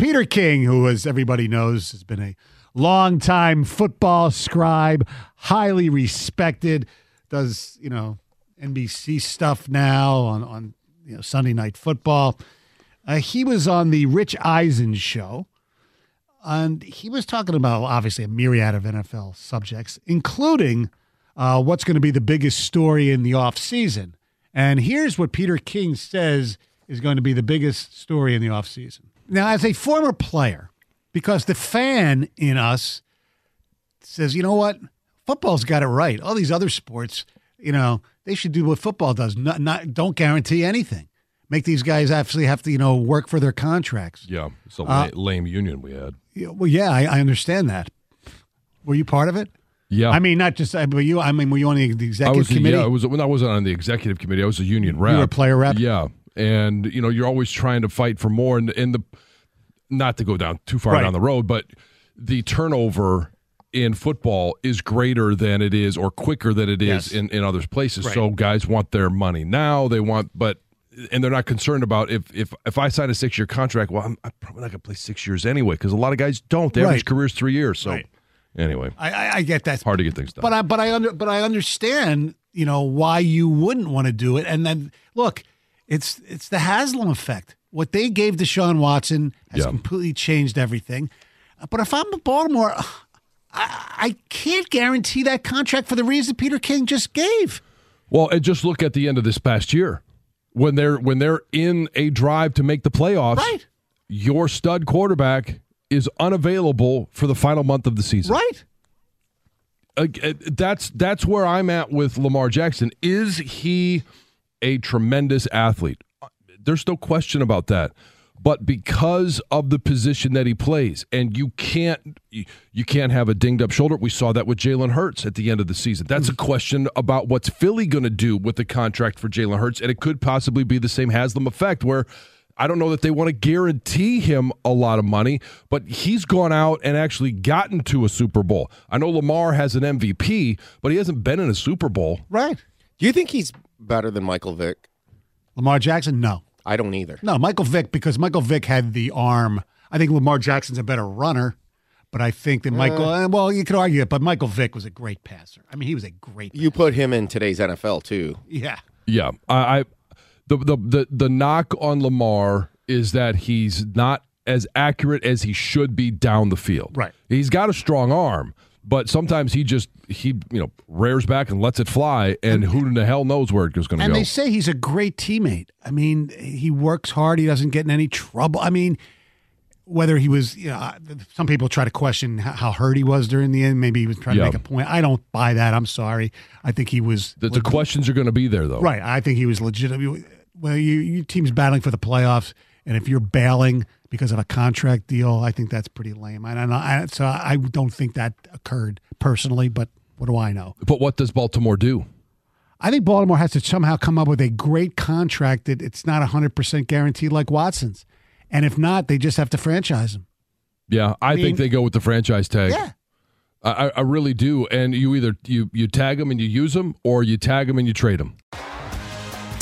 Peter King, who, as everybody knows, has been a longtime football scribe, highly respected, does, you know, NBC stuff now on, on you know, Sunday Night Football. Uh, he was on the Rich Eisen show, and he was talking about obviously a myriad of NFL subjects, including uh, what's going to be the biggest story in the offseason. And here's what Peter King says is going to be the biggest story in the offseason. Now, as a former player, because the fan in us says, you know what? Football's got it right. All these other sports, you know, they should do what football does. Not, not don't guarantee anything. Make these guys actually have to, you know, work for their contracts. Yeah, it's a Uh, lame union we had. Yeah, well, yeah, I, I understand that. Were you part of it? Yeah, I mean, not just, uh, but you. I mean, were you on the the I executive was. committee? Yeah, I was. When I wasn't on the executive committee, I was a union rep. You were a player rep? Yeah, and you know, you're always trying to fight for more, and and the not to go down too far Right. down the road, but the turnover in football is greater than it is or quicker than it is Yes. in, in other places. Right. So guys want their money now. They want, but and they're not concerned about if if if I sign a six year contract. Well, I'm, I'm probably not going to play six years anyway because a lot of guys don't. Their Right. average career is three years. So Right. anyway, I, I, I get that. hard to get things done. But I but I under but I understand, you know, why you wouldn't want to do it. And then look, it's it's the Haslam effect. What they gave Deshaun Watson has Yeah. completely changed everything. But if I'm a Baltimore, I, I can't guarantee that contract for the reason Peter King just gave. Well, and just look at the end of this past year when they're when they're in a drive to make the playoffs. Right. Your stud quarterback is unavailable for the final month of the season. Right. Uh, uh, that's that's where I'm at with Lamar Jackson. Is he a tremendous athlete? There's no question about that. But because of the position that he plays, and you can't you can't have a dinged up shoulder. We saw that with Jalen Hurts at the end of the season. That's a question about what's Philly going to do with the contract for Jalen Hurts, and it could possibly be the same Haslam effect where. I don't know that they want to guarantee him a lot of money, but he's gone out and actually gotten to a Super Bowl. I know Lamar has an MVP, but he hasn't been in a Super Bowl. Right. Do you think he's better than Michael Vick? Lamar Jackson, no. I don't either. No, Michael Vick, because Michael Vick had the arm. I think Lamar Jackson's a better runner, but I think that Michael, uh, well, you could argue it, but Michael Vick was a great passer. I mean, he was a great, You put him in today's NFL too. yeah. Yeah, I, I the, the the the knock on Lamar is that he's not as accurate as he should be down the field. Right. He's got a strong arm, but sometimes he just he you know rears back and lets it fly, and who in the hell knows where it's going to And go? they say he's a great teammate. I mean, he works hard. He doesn't get in any trouble. I mean, whether he was, you know, some people try to question how- how hurt he was during the end. Maybe he was trying Yeah. to make a point. I don't buy that. I'm sorry. I think he was the, the questions are going to be there though. Right. I think he was legitimate. Well, you, your team's battling for the playoffs, and if you're bailing because of a contract deal, I think that's pretty lame. And I, don't know- I, so I don't think that occurred personally, but what do I know? But what does Baltimore do? I think Baltimore has to somehow come up with a great contract that it's not 100% guaranteed like Watson's. And if not, they just have to franchise him. Yeah, I, mean- think they go with the franchise tag. Yeah. I, I- I really do. And you either you you tag them and you use them, or you tag them and you trade them.